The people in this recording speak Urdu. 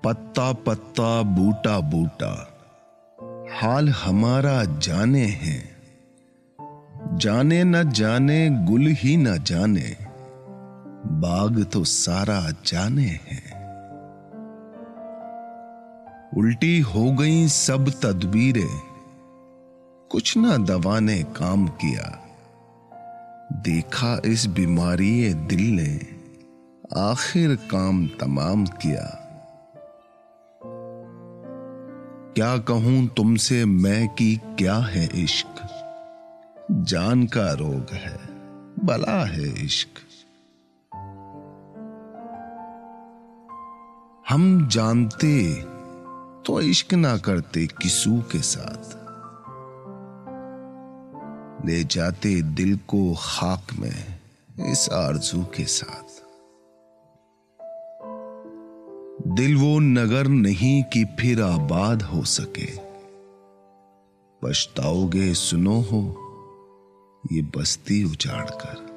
پتا پتا بوٹا بوٹا۔ حال ہمارا جانے ہیں۔ جانے نہ جانے، گل ہی نہ جانے۔ باغ تو سارا جانے ہیں۔ الٹی ہو گئی سب تدبیریں۔ کچھ نہ دوا نے کام کیا۔ دیکھا اس بیماری دل نے۔ آخر کام تمام کیا۔ کیا کہوں تم سے میں کی کیا ہے عشق؟ جان کا روگ ہے، بلا ہے عشق۔ ہم جانتے تو عشق نہ کرتے کسو کے ساتھ۔ لے جاتے دل کو خاک میں اس آرزو کے ساتھ۔ دل وہ نگر نہیں کہ پھر آباد ہو سکے۔ پچھتاؤ گے سنو ہو، یہ بستی اجاڑ کر۔